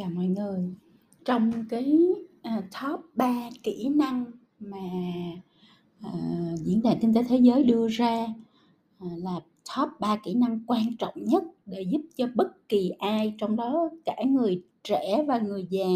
Chào mọi người. Trong cái, uh, top 3 kỹ năng mà, uh, Diễn đàn Kinh tế Thế giới đưa ra, uh, là top 3 kỹ năng quan trọng nhất để giúp cho bất kỳ ai, trong đó cả người trẻ và người già,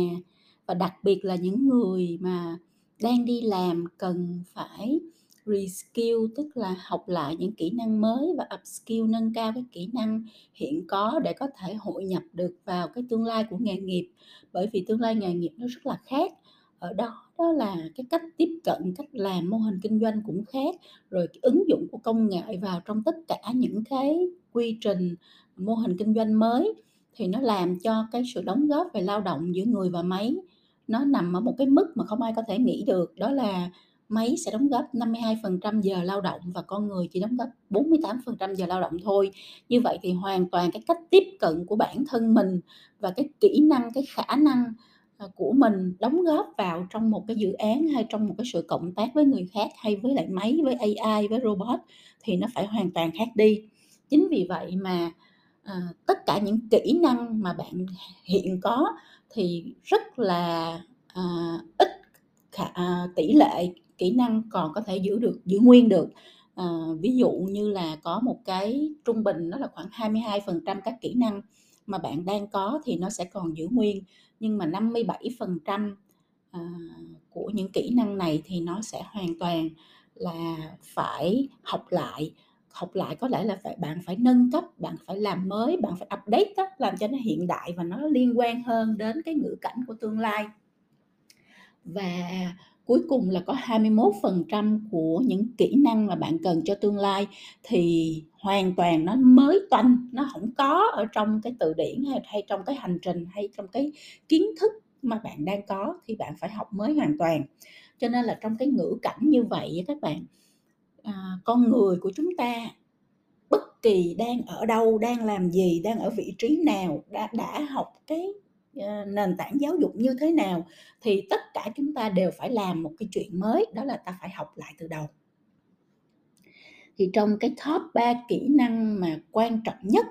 và đặc biệt là những người mà đang đi làm cần phải reskill, tức là học lại những kỹ năng mới và upskill, nâng cao cái kỹ năng hiện có để có thể hội nhập được vào cái tương lai của nghề nghiệp. Bởi vì tương lai nghề nghiệp nó rất là khác, ở đó đó là cái cách tiếp cận, cách làm mô hình kinh doanh cũng khác, rồi cái ứng dụng của công nghệ vào trong tất cả những cái quy trình, mô hình kinh doanh mới thì nó làm cho cái sự đóng góp về lao động giữa người và máy nó nằm ở một cái mức mà không ai có thể nghĩ được, đó là máy sẽ đóng góp 52% giờ lao động và con người chỉ đóng góp 48% giờ lao động thôi. Như vậy thì hoàn toàn cái cách tiếp cận của bản thân mình và cái kỹ năng, cái khả năng, à, của mình đóng góp vào trong một cái dự án hay trong một cái sự cộng tác với người khác hay với lại máy, với AI, với robot thì nó phải hoàn toàn khác đi. Chính vì vậy mà, à, tất cả những kỹ năng mà bạn hiện có thì rất là, à, ít khả à, tỷ lệ kỹ năng còn có thể giữ được giữ nguyên được. à, ví dụ như là có một cái trung bình nó là khoảng 22% các kỹ năng mà bạn đang có thì nó sẽ còn giữ nguyên, nhưng mà 57%, à, ờ, của những kỹ năng này thì nó sẽ hoàn toàn là phải học lại. Học lại có lẽ là phải bạn phải nâng cấp, bạn phải làm mới, bạn phải update đó, làm cho nó hiện đại và nó liên quan hơn đến cái ngữ cảnh của tương lai. Và cuối cùng là có 21% của những kỹ năng mà bạn cần cho tương lai thì hoàn toàn nó mới toanh, nó không có ở trong cái từ điển hay hay trong cái hành trình, hay trong cái kiến thức mà bạn đang có thì bạn phải học mới hoàn toàn. Cho nên là trong cái ngữ cảnh như vậy các bạn, à, con người của chúng ta bất kỳ đang ở đâu, đang làm gì, đang ở vị trí nào, đã đã học cái, Ờ, nền tảng giáo dục như thế nào thì tất cả chúng ta đều phải làm một cái chuyện mới, đó là ta phải học lại từ đầu. Thì trong cái top 3 kỹ năng mà quan trọng nhất,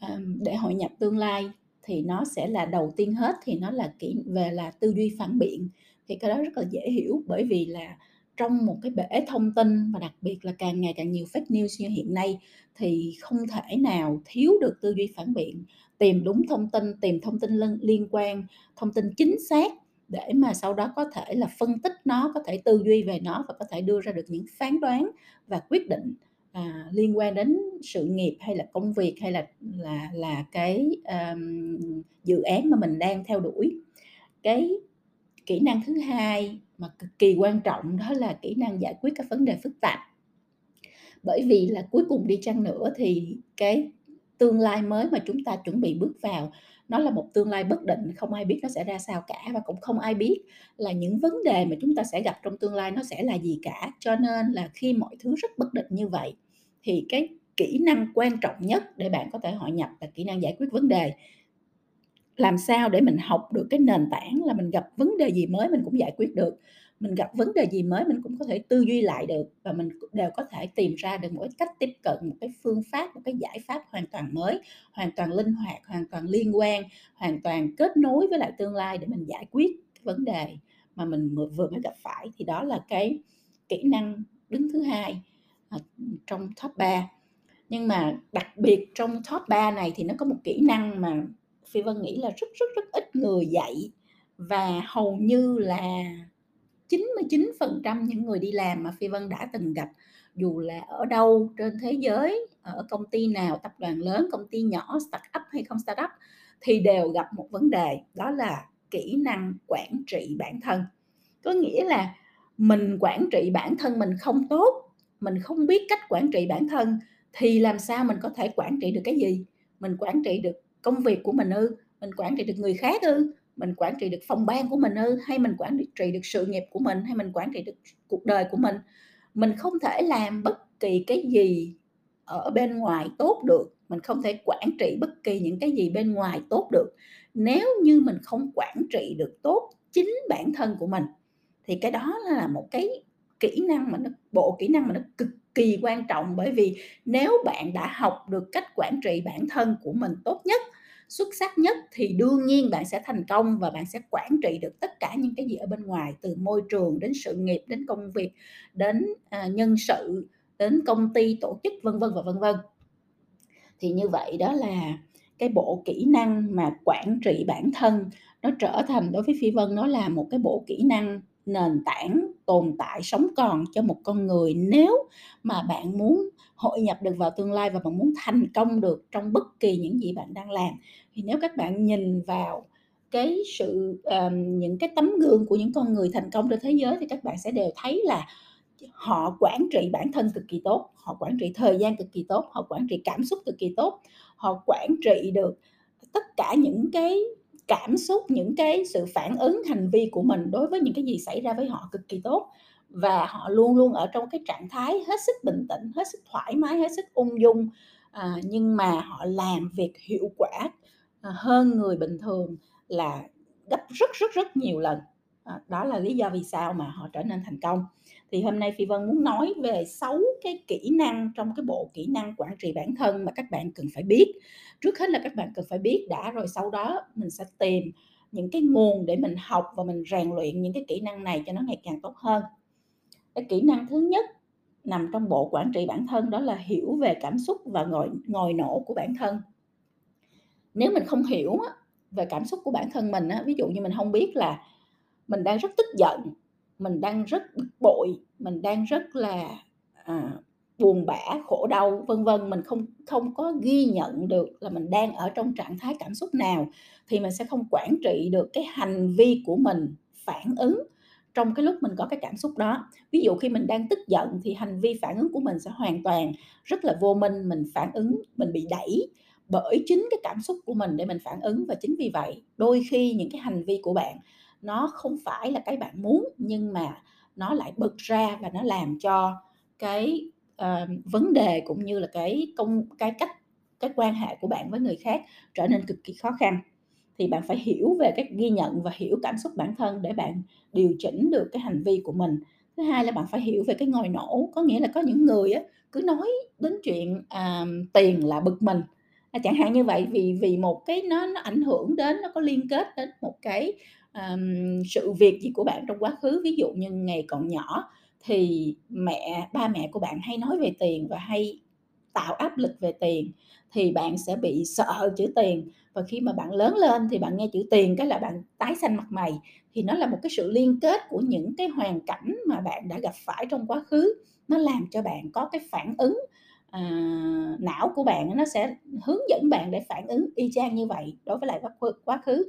ờ, để hội nhập tương lai thì nó sẽ là đầu tiên hết thì nó là kỹ về là tư duy phản biện. Thì cái đó rất là dễ hiểu bởi vì là trong một cái bể thông tin và đặc biệt là càng ngày càng nhiều fake news như hiện nay thì không thể nào thiếu được tư duy phản biện, tìm đúng thông tin, tìm thông tin liên quan, thông tin chính xác để mà sau đó có thể là phân tích nó, có thể tư duy về nó và có thể đưa ra được những phán đoán và quyết định, à, liên quan đến sự nghiệp hay là công việc hay là là là cái, um, dự án mà mình đang theo đuổi. Cái kỹ năng thứ hai mà cực kỳ quan trọng đó là kỹ năng giải quyết các vấn đề phức tạp. Bởi vì là cuối cùng đi chăng nữa thì cái tương lai mới mà chúng ta chuẩn bị bước vào nó là một tương lai bất định, không ai biết nó sẽ ra sao cả và cũng không ai biết là những vấn đề mà chúng ta sẽ gặp trong tương lai nó sẽ là gì cả. Cho nên là khi mọi thứ rất bất định như vậy thì cái kỹ năng quan trọng nhất để bạn có thể hội nhập là kỹ năng giải quyết vấn đề. Làm sao để mình học được cái nền tảng là mình gặp vấn đề gì mới mình cũng giải quyết được, mình gặp vấn đề gì mới mình cũng có thể tư duy lại được và mình đều có thể tìm ra được một cái cách tiếp cận, một cái phương pháp, một cái giải pháp hoàn toàn mới, hoàn toàn linh hoạt, hoàn toàn liên quan, hoàn toàn kết nối với lại tương lai để mình giải quyết cái vấn đề mà mình vừa mới gặp phải. Thì đó là cái kỹ năng đứng thứ hai, ờ, trong top 3. Nhưng mà đặc biệt trong top 3 này thì nó có một kỹ năng mà Phi Vân nghĩ là rất, rất, rất ít người dạy và hầu như là 99% những người đi làm mà Phi Vân đã từng gặp, dù là ở đâu trên thế giới, ở công ty nào, tập đoàn lớn, công ty nhỏ, start up hay không start up thì đều gặp một vấn đề, đó là kỹ năng quản trị bản thân. Có nghĩa là mình quản trị bản thân mình không tốt, mình không biết cách quản trị bản thân thì làm sao mình có thể quản trị được cái gì? Mình quản trị được công việc của mình ư? Mình quản trị được người khác ư? Mình quản trị được phòng ban của mình ư? Hay mình quản trị được sự nghiệp của mình? Hay mình quản trị được cuộc đời của mình? Mình không thể làm bất kỳ cái gì ở bên ngoài tốt được, mình không thể quản trị bất kỳ những cái gì bên ngoài tốt được, nếu như mình không quản trị được tốt chính bản thân của mình. Thì cái đó là một cái kỹ năng mà nó bộ kỹ năng mà nó cực kỳ quan trọng, bởi vì nếu bạn đã học được cách quản trị bản thân của mình tốt nhất xuất sắc nhất thì đương nhiên bạn sẽ thành công và bạn sẽ quản trị được tất cả những cái gì ở bên ngoài từ môi trường đến sự nghiệp đến công việc đến à, nhân sự đến công ty tổ chức vân vân và vân vân. Thì như vậy đó là cái bộ kỹ năng mà quản trị bản thân nó trở thành đối với phi vân nó là một cái bộ kỹ năng nền tảng tồn tại sống còn cho một con người. Nếu mà bạn muốn hội nhập được vào tương lai và bạn muốn thành công được trong bất kỳ những gì bạn đang làm thì nếu các bạn nhìn vào cái sự um, những cái tấm gương của những con người thành công trên thế giới thì các bạn sẽ đều thấy là họ quản trị bản thân cực kỳ tốt họ quản trị thời gian cực kỳ tốt họ quản trị cảm xúc cực kỳ tốt họ quản trị được tất cả những cái cảm xúc những cái sự phản ứng hành vi của mình đối với những cái gì xảy ra với họ cực kỳ tốt. Và họ luôn luôn ở trong cái trạng thái hết sức bình tĩnh hết sức thoải mái hết sức ung dung. À, nhưng mà họ làm việc hiệu quả à, hơn người bình thường là gấp rất rất rất nhiều lần. À, đó là lý do vì sao mà họ trở nên thành công thì hôm nay phi vân muốn nói về sáu cái kỹ năng trong cái bộ kỹ năng quản trị bản thân mà các bạn cần phải biết. Trước hết là các bạn cần phải biết đã rồi sau đó mình sẽ tìm những cái nguồn để mình học và mình rèn luyện những cái kỹ năng này cho nó ngày càng tốt hơn. Cái kỹ năng thứ nhất nằm trong bộ quản trị bản thân đó là hiểu về cảm xúc và ngồi ngồi nổ của bản thân. Nếu mình không hiểu về cảm xúc của bản thân mình ví dụ như mình không biết là mình đang rất tức giận mình đang rất bực bội mình đang rất là à, buồn bã khổ đau vân vân. Mình không không có ghi nhận được là mình đang ở trong trạng thái cảm xúc nào thì mình sẽ không quản trị được cái hành vi của mình phản ứng trong cái lúc mình có cái cảm xúc đó. Ví dụ khi mình đang tức giận thì hành vi phản ứng của mình sẽ hoàn toàn rất là vô minh mình phản ứng mình bị đẩy bởi chính cái cảm xúc của mình để mình phản ứng và chính vì vậy đôi khi những cái hành vi của bạn nó không phải là cái bạn muốn nhưng mà nó lại bật ra và nó làm cho cái uh, vấn đề cũng như là cái công cái cách cái quan hệ của bạn với người khác trở nên cực kỳ khó khăn. Thì bạn phải hiểu về cách ghi nhận và hiểu cảm xúc bản thân để bạn điều chỉnh được cái hành vi của mình. Thứ hai là bạn phải hiểu về cái ngòi nổ có nghĩa là có những người á, cứ nói đến chuyện à, tiền là bực mình. À, chẳng hạn như vậy vì vì một cái nó nó ảnh hưởng đến nó có liên kết đến một cái um, sự việc gì của bạn trong quá khứ ví dụ như ngày còn nhỏ thì mẹ ba mẹ của bạn hay nói về tiền và hay tạo áp lực về tiền thì bạn sẽ bị sợ chữ tiền. Và khi mà bạn lớn lên thì bạn nghe chữ tiền cái là bạn tái xanh mặt mày. Thì nó là một cái sự liên kết của những cái hoàn cảnh mà bạn đã gặp phải trong quá khứ. Nó làm cho bạn có cái phản ứng à, não của bạn nó sẽ hướng dẫn bạn để phản ứng y chang như vậy đối với lại quá khứ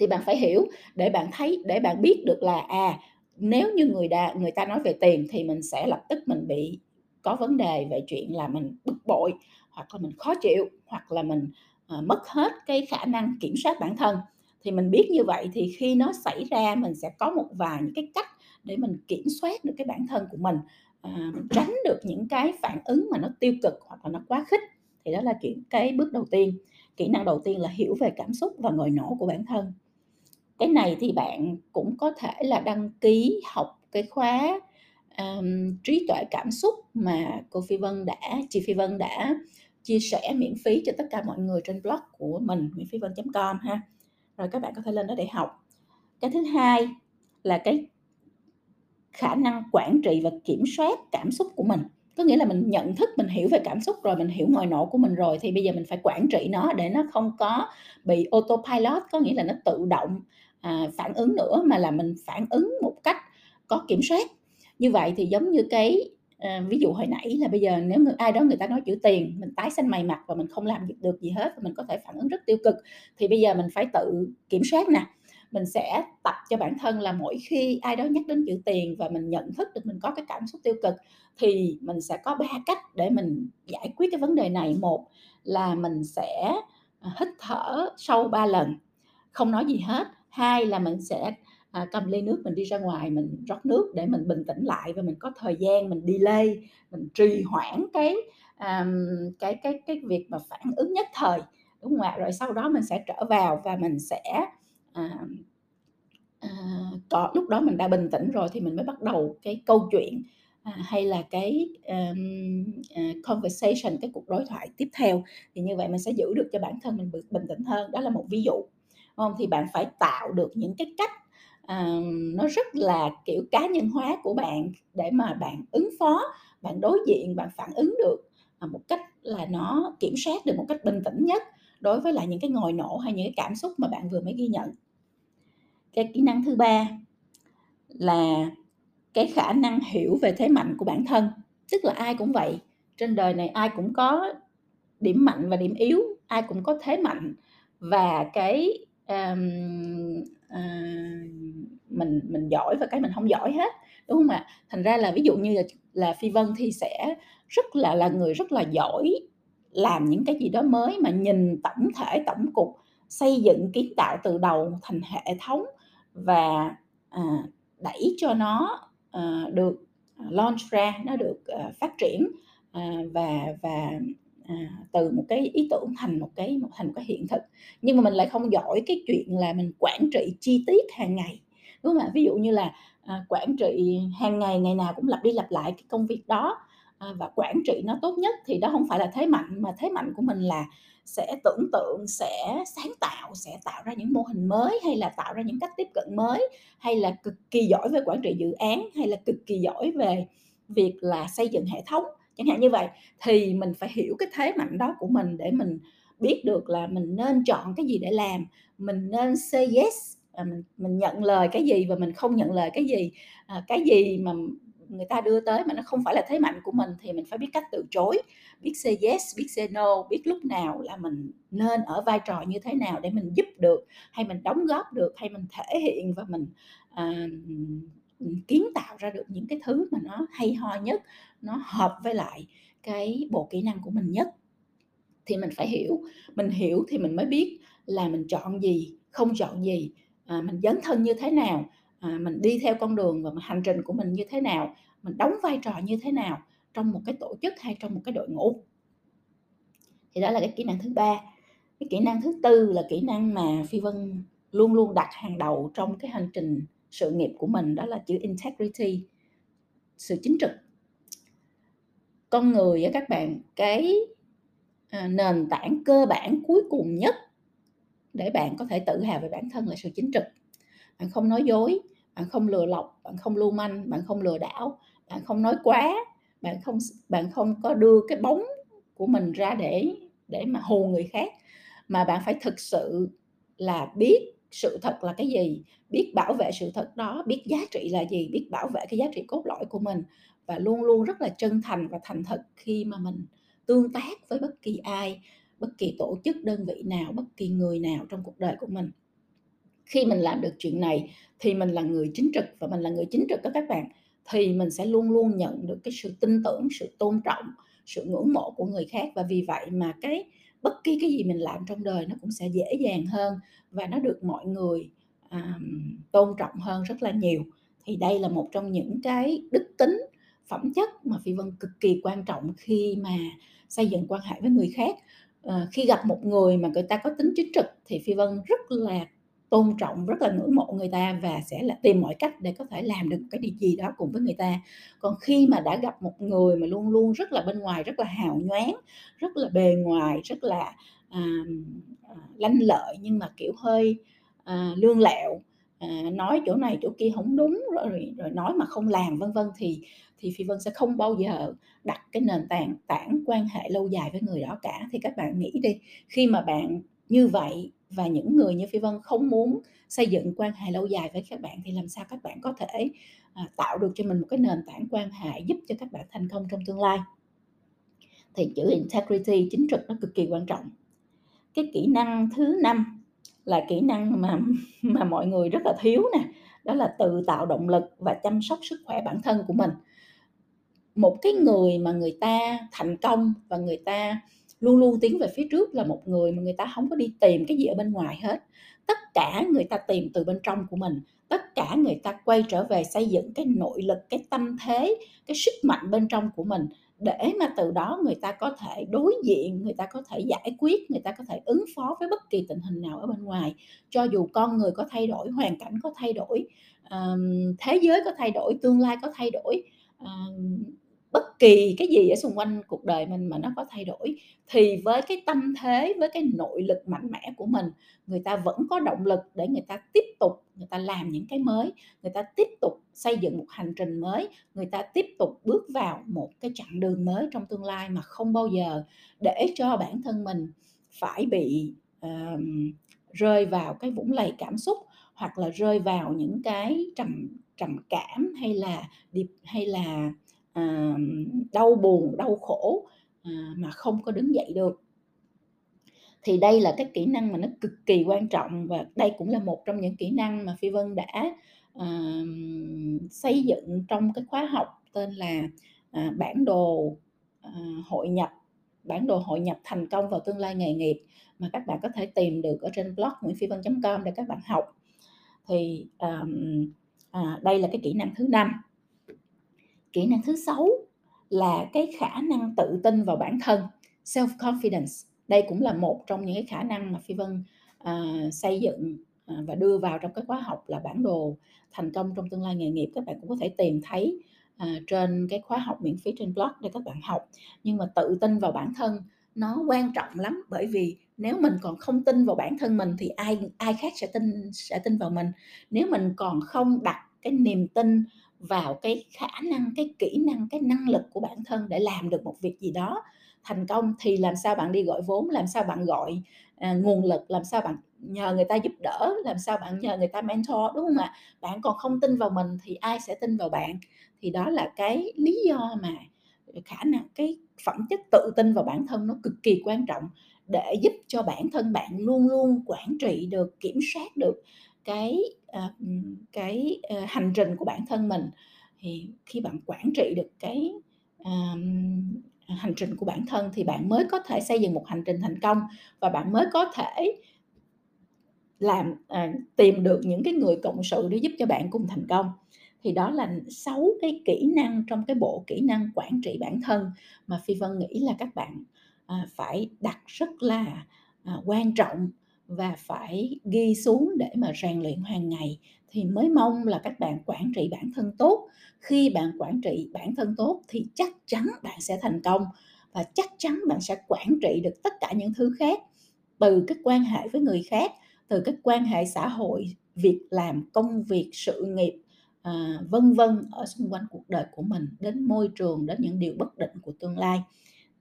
thì bạn phải hiểu để bạn thấy để bạn biết được là à nếu như người ta người ta nói về tiền thì mình sẽ lập tức mình bị có vấn đề về chuyện là mình bực bội hoặc là mình khó chịu hoặc là mình à, mất hết cái khả năng kiểm soát bản thân. Thì mình biết như vậy thì khi nó xảy ra mình sẽ có một vài những cái cách để mình kiểm soát được cái bản thân của mình à, mình tránh được những cái phản ứng mà nó tiêu cực hoặc là nó quá khích. Thì đó là chuyện cái bước đầu tiên. Kỹ năng đầu tiên là hiểu về cảm xúc và ngồi nổ của bản thân cái này thì bạn cũng có thể là đăng ký học cái khóa um, trí tuệ cảm xúc mà cô Phi Vân đã chị Phi Vân đã chia sẻ miễn phí cho tất cả mọi người trên blog của mình miễn phí vân.com ha. Rồi các bạn có thể lên đó để học. Cái thứ hai là cái khả năng quản trị và kiểm soát cảm xúc của mình. Có nghĩa là mình nhận thức mình hiểu về cảm xúc rồi mình hiểu ngòi nổ của mình rồi thì bây giờ mình phải quản trị nó để nó không có bị autopilot có nghĩa là nó tự động à, phản ứng nữa mà là mình phản ứng một cách có kiểm soát. Như vậy thì giống như cái à, ví dụ hồi nãy là bây giờ nếu người ai đó người ta nói chữ tiền mình tái xanh mày mặt và mình không làm được gì hết và mình có thể phản ứng rất tiêu cực thì bây giờ mình phải tự kiểm soát nè. Mình sẽ tập cho bản thân là mỗi khi ai đó nhắc đến chữ tiền và mình nhận thức được mình có cái cảm xúc tiêu cực thì mình sẽ có ba cách để mình giải quyết cái vấn đề này. Một là mình sẽ à, hít thở sâu ba lần không nói gì hết hai là mình sẽ à, cầm ly nước mình đi ra ngoài mình rót nước để mình bình tĩnh lại và mình có thời gian mình delay mình trì hoãn cái um, cái cái cái việc mà phản ứng nhất thời. Đúng không ạ? Rồi sau đó mình sẽ trở vào và mình sẽ à, à, có lúc đó mình đã bình tĩnh rồi thì mình mới bắt đầu cái câu chuyện à, hay là cái um, uh, conversation cái cuộc đối thoại tiếp theo. Thì như vậy mình sẽ giữ được cho bản thân mình bình tĩnh hơn. Đó là một ví dụ không? Thì bạn phải tạo được những cái cách uh, nó rất là kiểu cá nhân hóa của bạn để mà bạn ứng phó bạn đối diện bạn phản ứng được à, một cách là nó kiểm soát được một cách bình tĩnh nhất đối với lại những cái ngồi nổ hay những cái cảm xúc mà bạn vừa mới ghi nhận. Cái kỹ năng thứ ba là cái khả năng hiểu về thế mạnh của bản thân. Tức là ai cũng vậy trên đời này ai cũng có điểm mạnh và điểm yếu ai cũng có thế mạnh và cái um, uh, mình mình giỏi và cái mình không giỏi hết đúng không ạ? Thành ra là ví dụ như là, là phi vân thì sẽ rất là là người rất là giỏi làm những cái gì đó mới mà nhìn tổng thể tổng cục xây dựng kiến tạo từ đầu thành hệ thống và à, đẩy cho nó à, được launch ra nó được à, phát triển à, và và à, từ một cái ý tưởng thành một cái một thành một cái hiện thực. Nhưng mà mình lại không giỏi cái chuyện là mình quản trị chi tiết hàng ngày. Đúng không ạ? Ví dụ như là à, quản trị hàng ngày ngày nào cũng lặp đi lặp lại cái công việc đó à, và quản trị nó tốt nhất thì đó không phải là thế mạnh mà thế mạnh của mình là sẽ tưởng tượng sẽ sáng tạo sẽ tạo ra những mô hình mới hay là tạo ra những cách tiếp cận mới hay là cực kỳ giỏi về quản trị dự án hay là cực kỳ giỏi về việc là xây dựng hệ thống chẳng hạn như vậy thì mình phải hiểu cái thế mạnh đó của mình để mình biết được là mình nên chọn cái gì để làm mình nên say yes à, mình mình nhận lời cái gì và mình không nhận lời cái gì. À, cái gì mà người ta đưa tới mà nó không phải là thế mạnh của mình thì mình phải biết cách từ chối biết say yes biết say no biết lúc nào là mình nên ở vai trò như thế nào để mình giúp được hay mình đóng góp được hay mình thể hiện và mình à, kiến tạo ra được những cái thứ mà nó hay ho nhất nó hợp với lại cái bộ kỹ năng của mình nhất. Thì mình phải hiểu mình hiểu thì mình mới biết là mình chọn gì không chọn gì à, mình dấn thân như thế nào à, mình đi theo con đường và hành trình của mình như thế nào mình đóng vai trò như thế nào trong một cái tổ chức hay trong một cái đội ngũ. Thì đó là cái kỹ năng thứ ba. Cái kỹ năng thứ tư là kỹ năng mà phi vân luôn luôn đặt hàng đầu trong cái hành trình sự nghiệp của mình đó là chữ integrity sự chính trực. Con người á các bạn cái à, nền tảng cơ bản cuối cùng nhất để bạn có thể tự hào về bản thân là sự chính trực. Bạn không nói dối bạn không lừa lọc bạn không lưu manh bạn không lừa đảo bạn không nói quá bạn không bạn không có đưa cái bóng của mình ra để để mà hù người khác. Mà bạn phải thực sự là biết sự thật là cái gì, biết bảo vệ sự thật đó, biết giá trị là gì, biết bảo vệ cái giá trị cốt lõi của mình và luôn luôn rất là chân thành và thành thật khi mà mình tương tác với bất kỳ ai, bất kỳ tổ chức, đơn vị nào, bất kỳ người nào trong cuộc đời của mình. Khi mình làm được chuyện này thì mình là người chính trực và mình là người chính trực đó các bạn, thì mình sẽ luôn luôn nhận được cái sự tin tưởng, sự tôn trọng, sự ngưỡng mộ của người khác và vì vậy mà cái bất kỳ cái gì mình làm trong đời nó cũng sẽ dễ dàng hơn và nó được mọi người um, tôn trọng hơn rất là nhiều. Thì đây là một trong những cái đức tính phẩm chất mà phi vân cực kỳ quan trọng khi mà xây dựng quan hệ với người khác. À, khi gặp một người mà người ta có tính chính trực thì phi vân rất là tôn trọng rất là ngưỡng mộ người ta và sẽ là tìm mọi cách để có thể làm được cái điều gì đó cùng với người ta. Còn khi mà đã gặp một người mà luôn luôn rất là bên ngoài rất là hào nhoáng rất là bề ngoài rất là à, lanh lợi nhưng mà kiểu hơi à, lương lẹo à, nói chỗ này chỗ kia không đúng rồi, rồi nói mà không làm vân vân thì thì phi vân sẽ không bao giờ đặt cái nền tảng tảng quan hệ lâu dài với người đó cả. Thì các bạn nghĩ đi khi mà bạn như vậy và những người như phi vân không muốn xây dựng quan hệ lâu dài với các bạn thì làm sao các bạn có thể à, tạo được cho mình một cái nền tảng quan hệ giúp cho các bạn thành công trong tương lai. Thì chữ integrity chính trực nó cực kỳ quan trọng. Cái kỹ năng thứ năm là kỹ năng mà mà mọi người rất là thiếu nè đó là tự tạo động lực và chăm sóc sức khỏe bản thân của mình. Một cái người mà người ta thành công và người ta luôn luôn tiến về phía trước là một người mà người ta không có đi tìm cái gì ở bên ngoài hết. Tất cả người ta tìm từ bên trong của mình. Tất cả người ta quay trở về xây dựng cái nội lực, cái tâm thế, cái sức mạnh bên trong của mình để mà từ đó người ta có thể đối diện, người ta có thể giải quyết, người ta có thể ứng phó với bất kỳ tình hình nào ở bên ngoài. Cho dù con người có thay đổi, hoàn cảnh có thay đổi thế giới có thay đổi, tương lai có thay đổi bất kỳ cái gì ở xung quanh cuộc đời mình mà nó có thay đổi thì với cái tâm thế với cái nội lực mạnh mẽ của mình người ta vẫn có động lực để người ta tiếp tục người ta làm những cái mới người ta tiếp tục xây dựng một hành trình mới người ta tiếp tục bước vào một cái chặng đường mới trong tương lai mà không bao giờ để cho bản thân mình phải bị uh, rơi vào cái vũng lầy cảm xúc hoặc là rơi vào những cái trầm trầm cảm hay là hay là à, đau buồn đau khổ à, mà không có đứng dậy được. Thì đây là cái kỹ năng mà nó cực kỳ quan trọng và đây cũng là một trong những kỹ năng mà phi vân đã à, xây dựng trong cái khóa học tên là à, bản đồ à, hội nhập bản đồ hội nhập thành công vào tương lai nghề nghiệp mà các bạn có thể tìm được ở trên blog nguyễn phi vân com để các bạn học. Thì um, à, đây là cái kỹ năng thứ năm kỹ năng thứ sáu là cái khả năng tự tin vào bản thân self confidence đây cũng là một trong những cái khả năng mà phi vân uh, xây dựng uh, và đưa vào trong cái khóa học là bản đồ thành công trong tương lai nghề nghiệp. Các bạn cũng có thể tìm thấy uh, trên cái khóa học miễn phí trên blog để các bạn học. Nhưng mà tự tin vào bản thân nó quan trọng lắm bởi vì nếu mình còn không tin vào bản thân mình thì ai ai khác sẽ tin sẽ tin vào mình. Nếu mình còn không đặt cái niềm tin vào cái khả năng cái kỹ năng cái năng lực của bản thân để làm được một việc gì đó thành công thì làm sao bạn đi gọi vốn làm sao bạn gọi à, nguồn lực làm sao bạn nhờ người ta giúp đỡ làm sao bạn nhờ người ta mentor đúng không ạ? Bạn còn không tin vào mình thì ai sẽ tin vào bạn? Thì đó là cái lý do mà khả năng cái phẩm chất tự tin vào bản thân nó cực kỳ quan trọng để giúp cho bản thân bạn luôn luôn quản trị được kiểm soát được cái À, cái ờ, hành trình của bản thân mình. Thì khi bạn quản trị được cái à, hành trình của bản thân thì bạn mới có thể xây dựng một hành trình thành công và bạn mới có thể làm à, tìm được những cái người cộng sự để giúp cho bạn cùng thành công. Thì đó là sáu cái kỹ năng trong cái bộ kỹ năng quản trị bản thân mà phi vân nghĩ là các bạn à, phải đặt rất là à, quan trọng và phải ghi xuống để mà rèn luyện hàng ngày thì mới mong là các bạn quản trị bản thân tốt. Khi bạn quản trị bản thân tốt thì chắc chắn bạn sẽ thành công và chắc chắn bạn sẽ quản trị được tất cả những thứ khác từ các quan hệ với người khác từ các quan hệ xã hội việc làm công việc sự nghiệp à, vân vân ở xung quanh cuộc đời của mình đến môi trường đến những điều bất định của tương lai.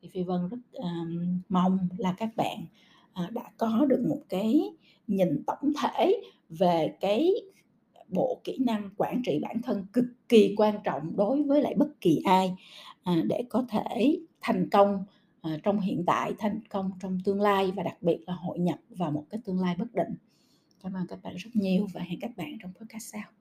Thì phi vân rất um, mong là các bạn À, đã có được một cái nhìn tổng thể về cái bộ kỹ năng quản trị bản thân cực kỳ quan trọng đối với lại bất kỳ ai à, để có thể thành công à, trong hiện tại, thành công trong tương lai và đặc biệt là hội nhập vào một cái tương lai bất định. Cảm ơn các bạn rất nhiều và hẹn các bạn trong podcast sau.